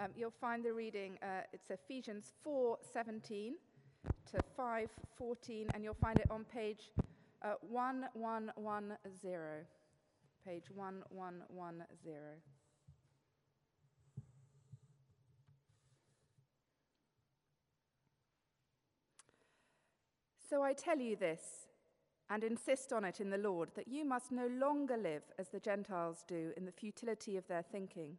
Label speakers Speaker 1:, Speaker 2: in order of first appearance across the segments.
Speaker 1: Um, you'll find the reading, uh, it's Ephesians 4:17 to 5:14, and you'll find it on page uh, 1110. Page 1110. So I tell you this, and insist on it in the Lord, that you must no longer live as the Gentiles do in the futility of their thinking.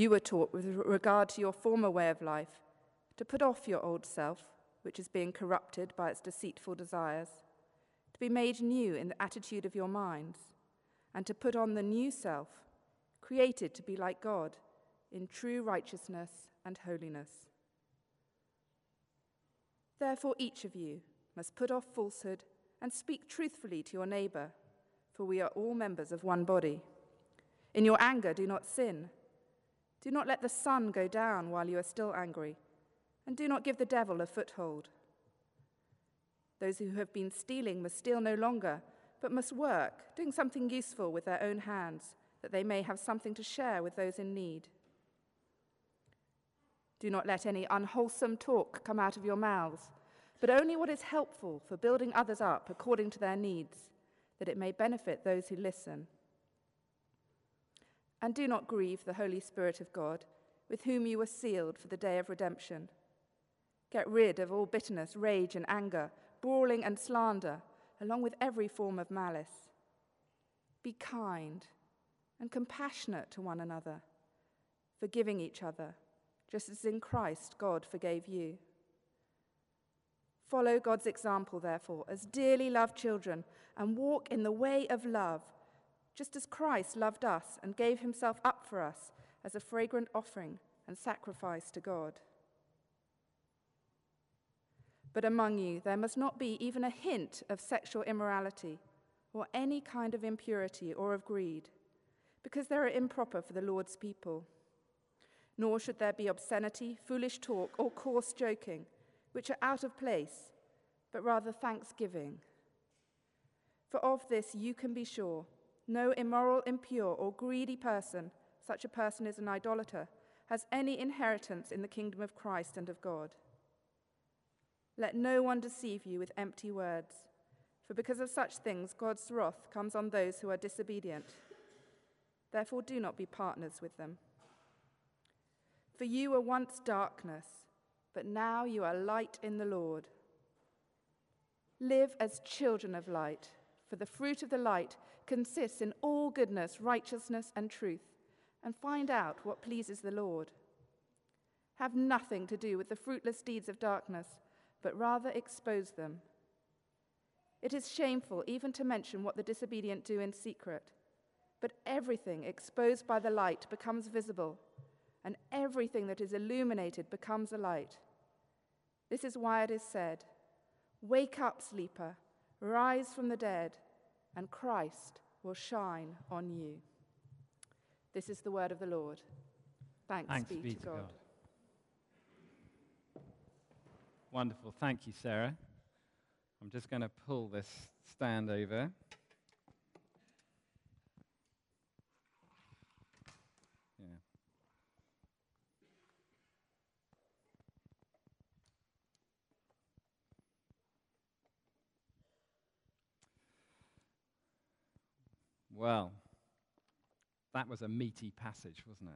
Speaker 1: You were taught with regard to your former way of life to put off your old self, which is being corrupted by its deceitful desires, to be made new in the attitude of your minds, and to put on the new self, created to be like God in true righteousness and holiness. Therefore, each of you must put off falsehood and speak truthfully to your neighbor, for we are all members of one body. In your anger, do not sin. Do not let the sun go down while you are still angry, and do not give the devil a foothold. Those who have been stealing must steal no longer, but must work, doing something useful with their own hands, that they may have something to share with those in need. Do not let any unwholesome talk come out of your mouths, but only what is helpful for building others up according to their needs, that it may benefit those who listen. And do not grieve the Holy Spirit of God, with whom you were sealed for the day of redemption. Get rid of all bitterness, rage, and anger, brawling and slander, along with every form of malice. Be kind and compassionate to one another, forgiving each other just as in Christ God forgave you. Follow God's example, therefore, as dearly loved children, and walk in the way of love, just as Christ loved us and gave himself up for us as a fragrant offering and sacrifice to God. But among you, there must not be even a hint of sexual immorality or any kind of impurity or of greed, because they are improper for the Lord's people nor should there be obscenity, foolish talk, or coarse joking, which are out of place, but rather thanksgiving. For of this you can be sure no immoral, impure, or greedy person, such a person is an idolater, has any inheritance in the kingdom of Christ and of God. Let no one deceive you with empty words, for because of such things God's wrath comes on those who are disobedient. Therefore, do not be partners with them. For you were once darkness, but now you are light in the Lord. Live as children of light, for the fruit of the light consists in all goodness, righteousness, and truth, and find out what pleases the Lord. Have nothing to do with the fruitless deeds of darkness, but rather expose them. It is shameful even to mention what the disobedient do in secret, but everything exposed by the light becomes visible and everything that is illuminated becomes a light. This is why it is said, Wake up, sleeper, rise from the dead, and Christ will shine on you. This is the word of the Lord. Thanks,
Speaker 2: Thanks
Speaker 1: be,
Speaker 2: be,
Speaker 1: to, God.
Speaker 2: God. Wonderful. Thank you, Sarah. I'm just going to pull this stand over. Well, that was a meaty passage, wasn't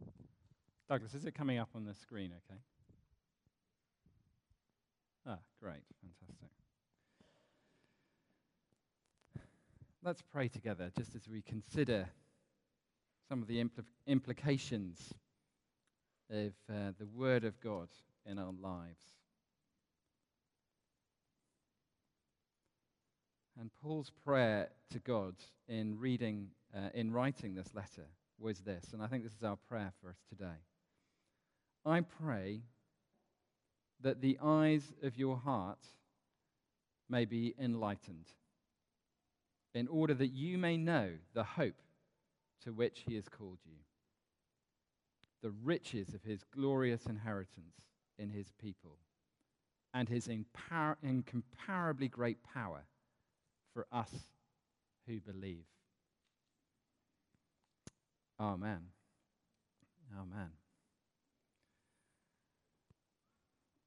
Speaker 2: it? Douglas, is it coming up on the screen okay? Ah, great, fantastic. Let's pray together just as we consider some of the impl- implications of uh, the Word of God in our lives. And Paul's prayer to God in reading, uh, in writing this letter was this, and I think this is our prayer for us today. I pray that the eyes of your heart may be enlightened, in order that you may know the hope to which he has called you, the riches of his glorious inheritance in his people, and his incomparably great power for us who believe. Amen. Amen.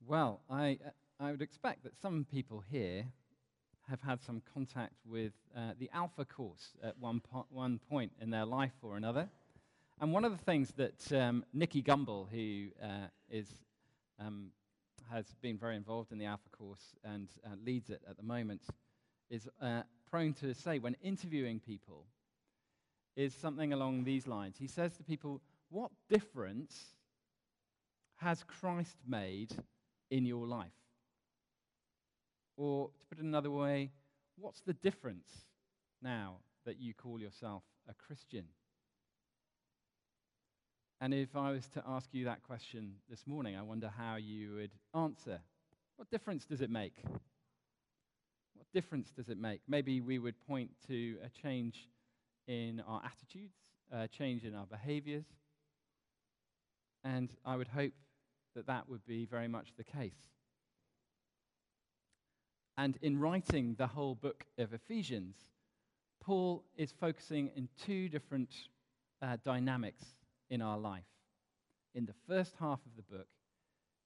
Speaker 2: Well, I, uh, I would expect that some people here have had some contact with uh, the Alpha course at one, po- one point in their life or another. And one of the things that um, Nicky Gumbel, who uh, is, um, has been very involved in the Alpha course and uh, leads it at the moment, is uh, prone to say when interviewing people is something along these lines. He says to people, What difference has Christ made in your life? Or to put it another way, what's the difference now that you call yourself a Christian? And if I was to ask you that question this morning, I wonder how you would answer. What difference does it make? What difference does it make? Maybe we would point to a change in our attitudes, a change in our behaviors. And I would hope that that would be very much the case. And in writing the whole book of Ephesians, Paul is focusing in two different uh, dynamics in our life. In the first half of the book,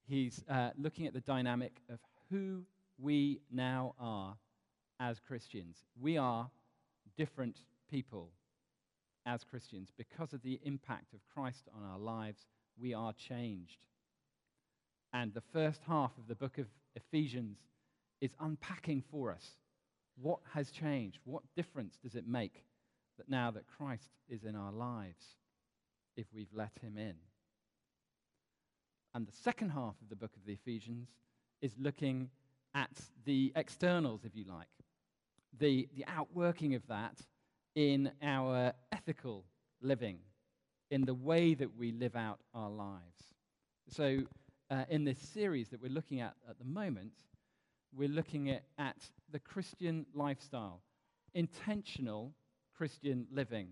Speaker 2: he's uh, looking at the dynamic of who we now are as Christians. We are different people as Christians. Because of the impact of Christ on our lives, we are changed. And the first half of the book of Ephesians is unpacking for us what has changed, what difference does it make that now that Christ is in our lives if we've let him in. And the second half of the book of the Ephesians is looking at the externals, if you like, the, the outworking of that in our ethical living, in the way that we live out our lives. So, uh, in this series that we're looking at at the moment, we're looking at, at the Christian lifestyle, intentional Christian living,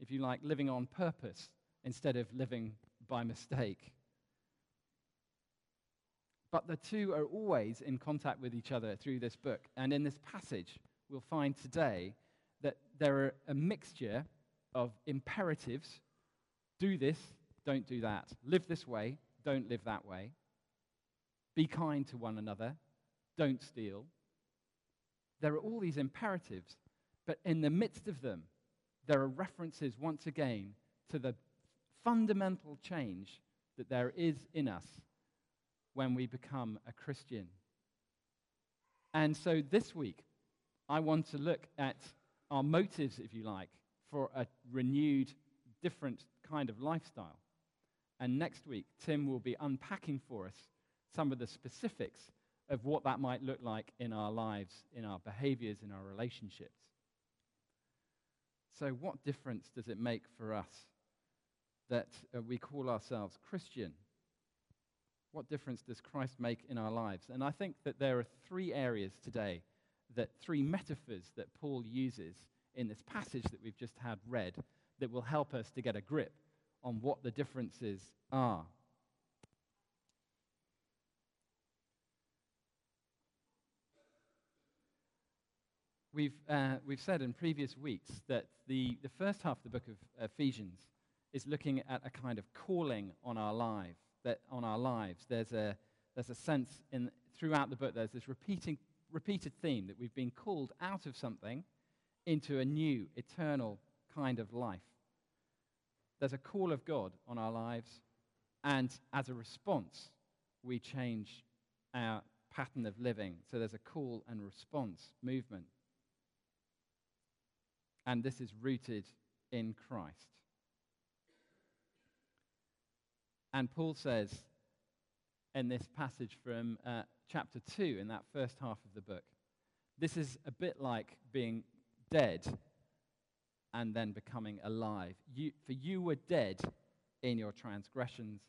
Speaker 2: if you like, living on purpose instead of living by mistake. But the two are always in contact with each other through this book. And in this passage, we'll find today that there are a mixture of imperatives do this, don't do that. Live this way, don't live that way. Be kind to one another, don't steal. There are all these imperatives, but in the midst of them, there are references once again to the fundamental change that there is in us when we become a Christian. And so this week, I want to look at our motives, if you like, for a renewed, different kind of lifestyle. And next week, Tim will be unpacking for us some of the specifics of what that might look like in our lives, in our behaviors, in our relationships. So, what difference does it make for us that uh, we call ourselves Christian? What difference does Christ make in our lives? And I think that there are three areas today, that three metaphors that Paul uses in this passage that we've just had read that will help us to get a grip on what the differences are. We've, uh, we've said in previous weeks that the, the first half of the book of Ephesians is looking at a kind of calling on our life, that on our lives. There's a, there's a sense in, throughout the book, there's this repeating, repeated theme that we've been called out of something into a new, eternal kind of life. There's a call of God on our lives, and as a response, we change our pattern of living. So there's a call and response movement. And this is rooted in Christ. And Paul says in this passage from uh, chapter 2, in that first half of the book, This is a bit like being dead and then becoming alive. You, for you were dead in your transgressions,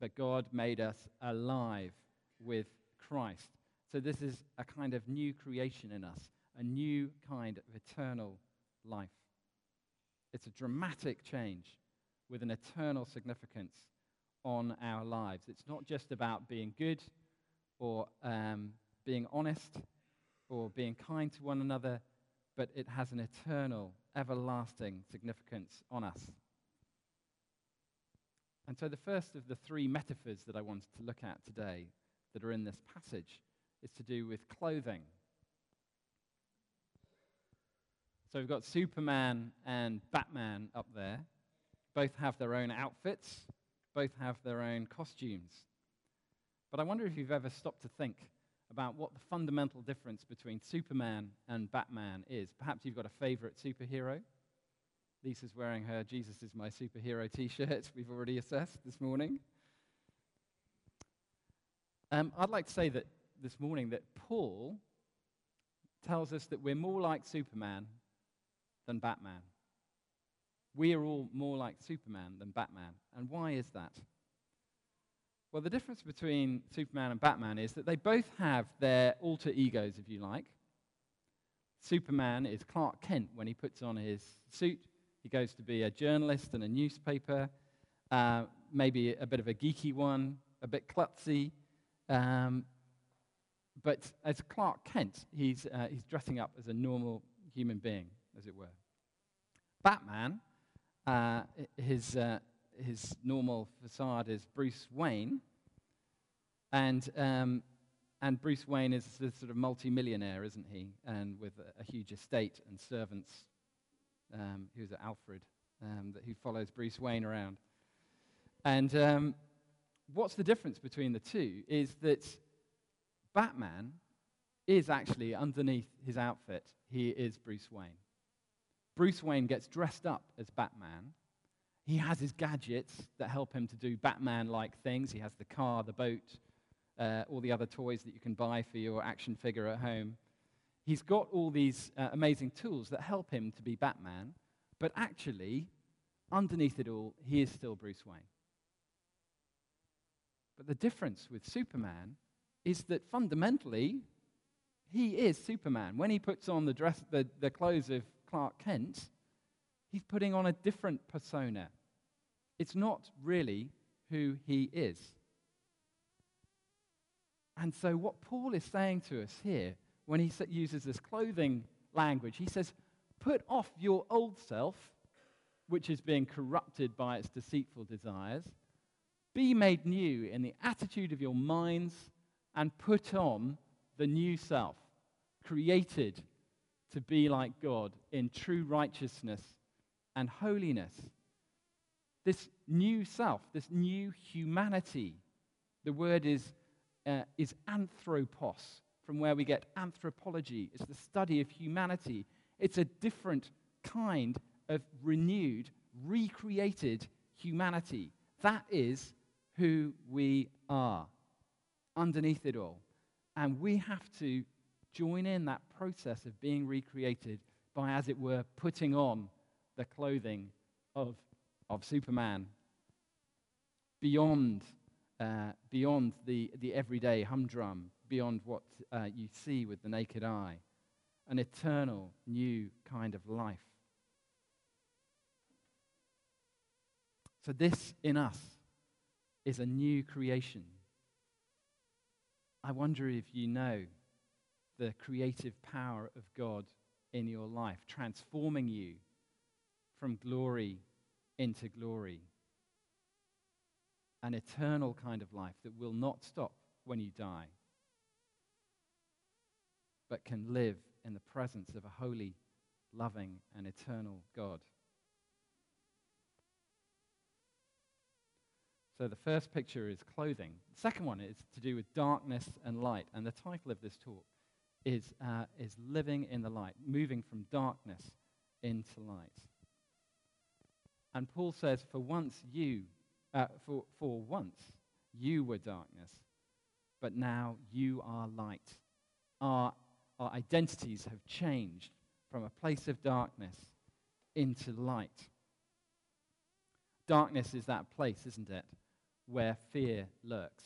Speaker 2: but God made us alive with Christ. So this is a kind of new creation in us, a new kind of eternal life. It's a dramatic change with an eternal significance on our lives. It's not just about being good or um, being honest or being kind to one another, but it has an eternal, everlasting significance on us. And so, the first of the three metaphors that I wanted to look at today that are in this passage is to do with clothing. So, we've got Superman and Batman up there. Both have their own outfits, both have their own costumes. But I wonder if you've ever stopped to think about what the fundamental difference between Superman and Batman is. Perhaps you've got a favorite superhero. Lisa's wearing her Jesus is my superhero t shirt, we've already assessed this morning. Um, I'd like to say that this morning that Paul tells us that we're more like Superman than Batman. We are all more like Superman than Batman. And why is that? Well, the difference between Superman and Batman is that they both have their alter egos, if you like. Superman is Clark Kent when he puts on his suit. He goes to be a journalist in a newspaper, uh, maybe a bit of a geeky one, a bit klutzy. Um, but as Clark Kent, he's, uh, he's dressing up as a normal human being, as it were. Batman, uh, his, uh, his normal facade is Bruce Wayne. And, um, and Bruce Wayne is a sort of multimillionaire, isn't he? And with a, a huge estate and servants. Um, who's Alfred, um, that, who follows Bruce Wayne around. And um, what's the difference between the two is that Batman is actually underneath his outfit, he is Bruce Wayne. Bruce Wayne gets dressed up as Batman he has his gadgets that help him to do Batman like things. He has the car, the boat, uh, all the other toys that you can buy for your action figure at home. He's got all these uh, amazing tools that help him to be Batman, but actually, underneath it all, he is still Bruce Wayne. But the difference with Superman is that fundamentally, he is Superman. When he puts on the, dress, the, the clothes of Clark Kent, He's putting on a different persona. It's not really who he is. And so, what Paul is saying to us here, when he uses this clothing language, he says, Put off your old self, which is being corrupted by its deceitful desires. Be made new in the attitude of your minds, and put on the new self, created to be like God in true righteousness and holiness. This new self, this new humanity. The word is, uh, is anthropos, from where we get anthropology. It's the study of humanity. It's a different kind of renewed, recreated humanity. That is who we are underneath it all. And we have to join in that process of being recreated by, as it were, putting on the clothing of, of Superman beyond, uh, beyond the, the everyday humdrum, beyond what uh, you see with the naked eye, an eternal new kind of life. So, this in us is a new creation. I wonder if you know the creative power of God in your life, transforming you from glory into glory. An eternal kind of life that will not stop when you die, but can live in the presence of a holy, loving, and eternal God. So the first picture is clothing. The second one is to do with darkness and light. And the title of this talk is, uh, is Living in the Light, moving from darkness into light. And Paul says, for once you, uh, for, for once you were darkness, but now you are light. Our our identities have changed from a place of darkness into light. Darkness is that place, isn't it, where fear lurks.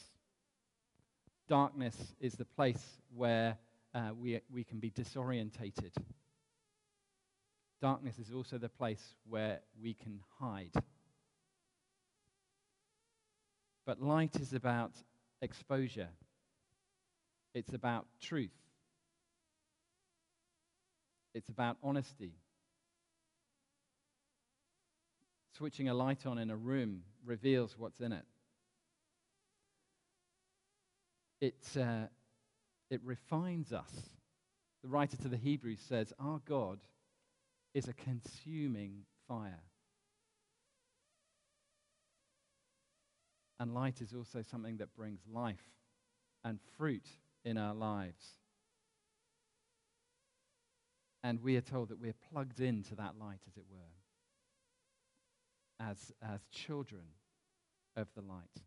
Speaker 2: Darkness is the place where uh, we, we can be disorientated. Darkness is also the place where we can hide. But light is about exposure, it's about truth, it's about honesty. Switching a light on in a room reveals what's in it. It, uh, it refines us. The writer to the Hebrews says, Our God is a consuming fire. And light is also something that brings life and fruit in our lives. And we are told that we're plugged into that light, as it were, as, as children of the light.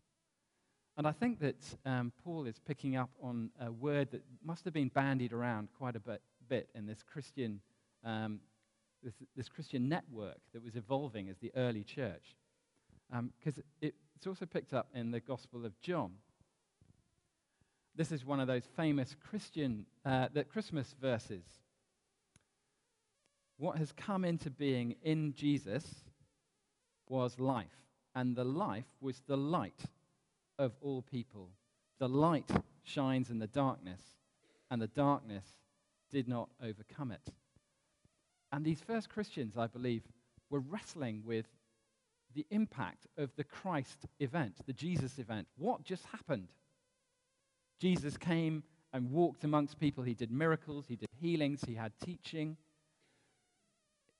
Speaker 2: And I think that um, Paul is picking up on a word that must have been bandied around quite a bit, bit in this Christian, um, this, this, Christian network that was evolving as the early church. Because um, it, it's also picked up in the Gospel of John. This is one of those famous Christian, uh, the Christmas verses. What has come into being in Jesus was life, and the life was the light of all people. The light shines in the darkness, and the darkness did not overcome it. And these first Christians, I believe, were wrestling with the impact of the Christ event, the Jesus event. What just happened? Jesus came and walked amongst people. He did miracles, he did healings, he had teaching.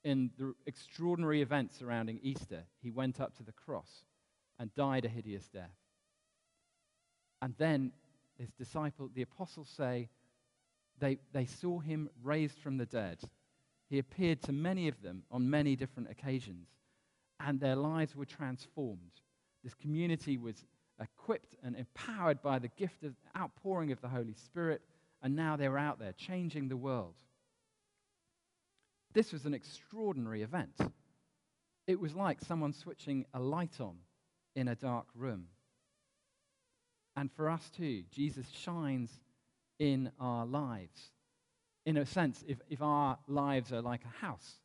Speaker 2: In the extraordinary events surrounding Easter, he went up to the cross and died a hideous death. And then his disciples, the apostles say, they, they saw him raised from the dead. He appeared to many of them on many different occasions and their lives were transformed. This community was equipped and empowered by the gift of outpouring of the Holy Spirit, and now they were out there changing the world. This was an extraordinary event. It was like someone switching a light on in a dark room. And for us too, Jesus shines in our lives. In a sense, if, if our lives are like a house,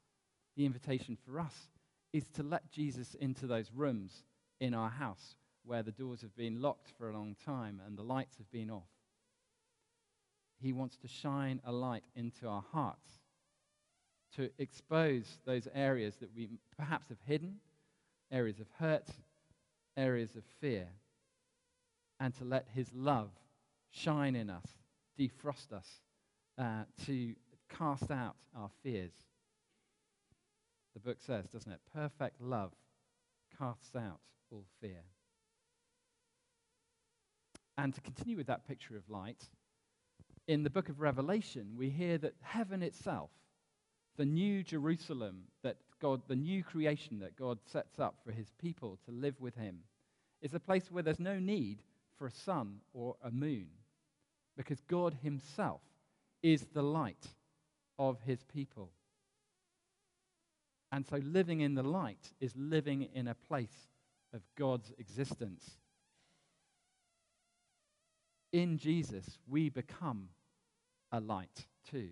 Speaker 2: the invitation for us is to let Jesus into those rooms in our house where the doors have been locked for a long time and the lights have been off. He wants to shine a light into our hearts to expose those areas that we perhaps have hidden, areas of hurt, areas of fear, and to let His love shine in us, defrost us, uh, to cast out our fears the book says, doesn't it? Perfect love casts out all fear. And to continue with that picture of light, in the book of Revelation, we hear that heaven itself, the new Jerusalem that God, the new creation that God sets up for his people to live with him, is a place where there's no need for a sun or a moon because God himself is the light of his people. And so living in the light is living in a place of God's existence. In Jesus, we become a light too.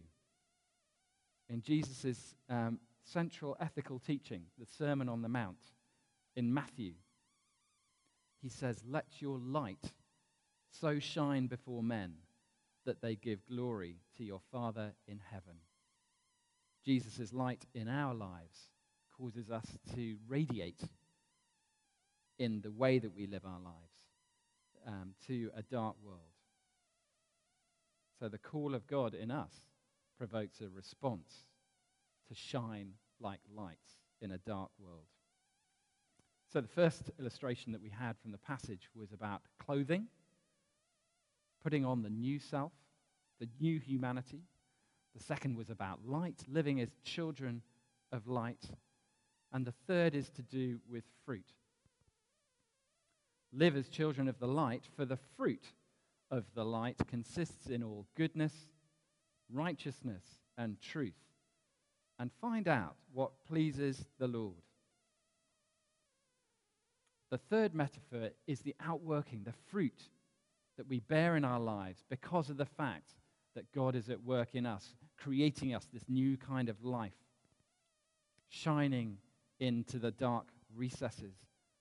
Speaker 2: In Jesus' um, central ethical teaching, the Sermon on the Mount, in Matthew, he says, Let your light so shine before men that they give glory to your Father in heaven. Jesus' light in our lives causes us to radiate in the way that we live our lives um, to a dark world. So the call of God in us provokes a response to shine like lights in a dark world. So the first illustration that we had from the passage was about clothing, putting on the new self, the new humanity. The second was about light, living as children of light. And the third is to do with fruit. Live as children of the light, for the fruit of the light consists in all goodness, righteousness, and truth, and find out what pleases the Lord. The third metaphor is the outworking, the fruit that we bear in our lives because of the fact that God is at work in us, creating us this new kind of life, shining into the dark recesses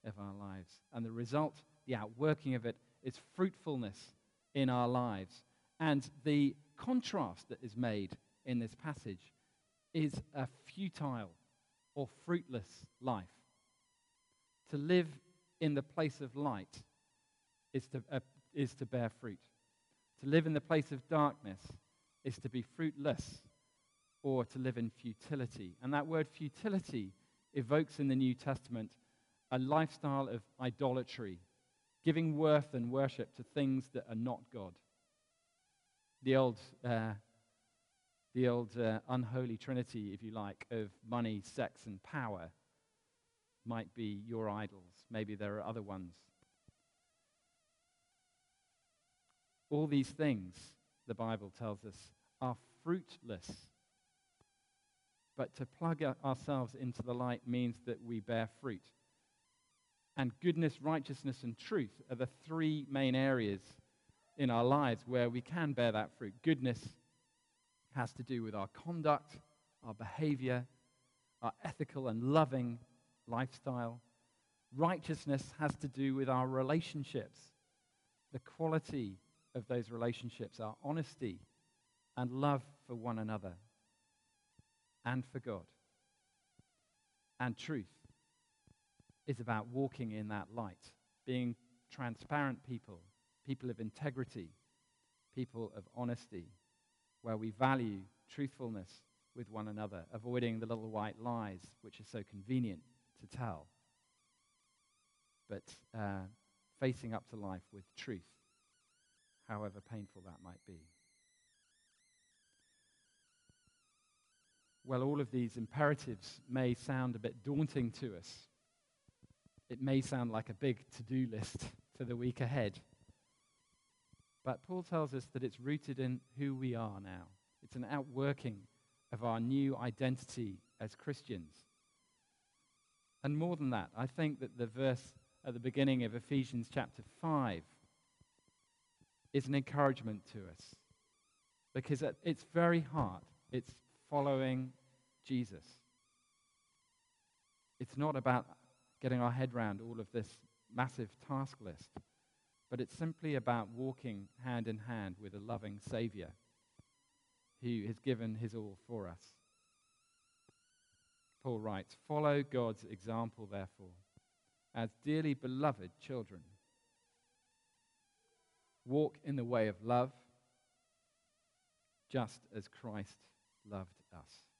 Speaker 2: of our lives. And the result, the outworking of it, is fruitfulness in our lives. And the contrast that is made in this passage is a futile or fruitless life. To live in the place of light is to, uh, is to bear fruit. To live in the place of darkness is to be fruitless or to live in futility. And that word futility evokes in the New Testament a lifestyle of idolatry, giving worth and worship to things that are not God. The old, uh, the old uh, unholy trinity, if you like, of money, sex, and power might be your idols. Maybe there are other ones. All these things, the Bible tells us, are fruitless. But to plug ourselves into the light means that we bear fruit. And goodness, righteousness, and truth are the three main areas in our lives where we can bear that fruit. Goodness has to do with our conduct, our behavior, our ethical and loving lifestyle. Righteousness has to do with our relationships, the quality of those relationships, our honesty and love for one another and for God. And truth is about walking in that light, being transparent people, people of integrity, people of honesty, where we value truthfulness with one another, avoiding the little white lies which are so convenient to tell, but uh, facing up to life with truth, however painful that might be. Well, all of these imperatives may sound a bit daunting to us. It may sound like a big to do list for the week ahead. But Paul tells us that it's rooted in who we are now. It's an outworking of our new identity as Christians. And more than that, I think that the verse at the beginning of Ephesians chapter 5 is an encouragement to us. Because at its very heart, it's following Jesus. It's not about getting our head around all of this massive task list, but it's simply about walking hand in hand with a loving Savior who has given his all for us. Paul writes, Follow God's example, therefore, as dearly beloved children. Walk in the way of love, just as Christ loved us.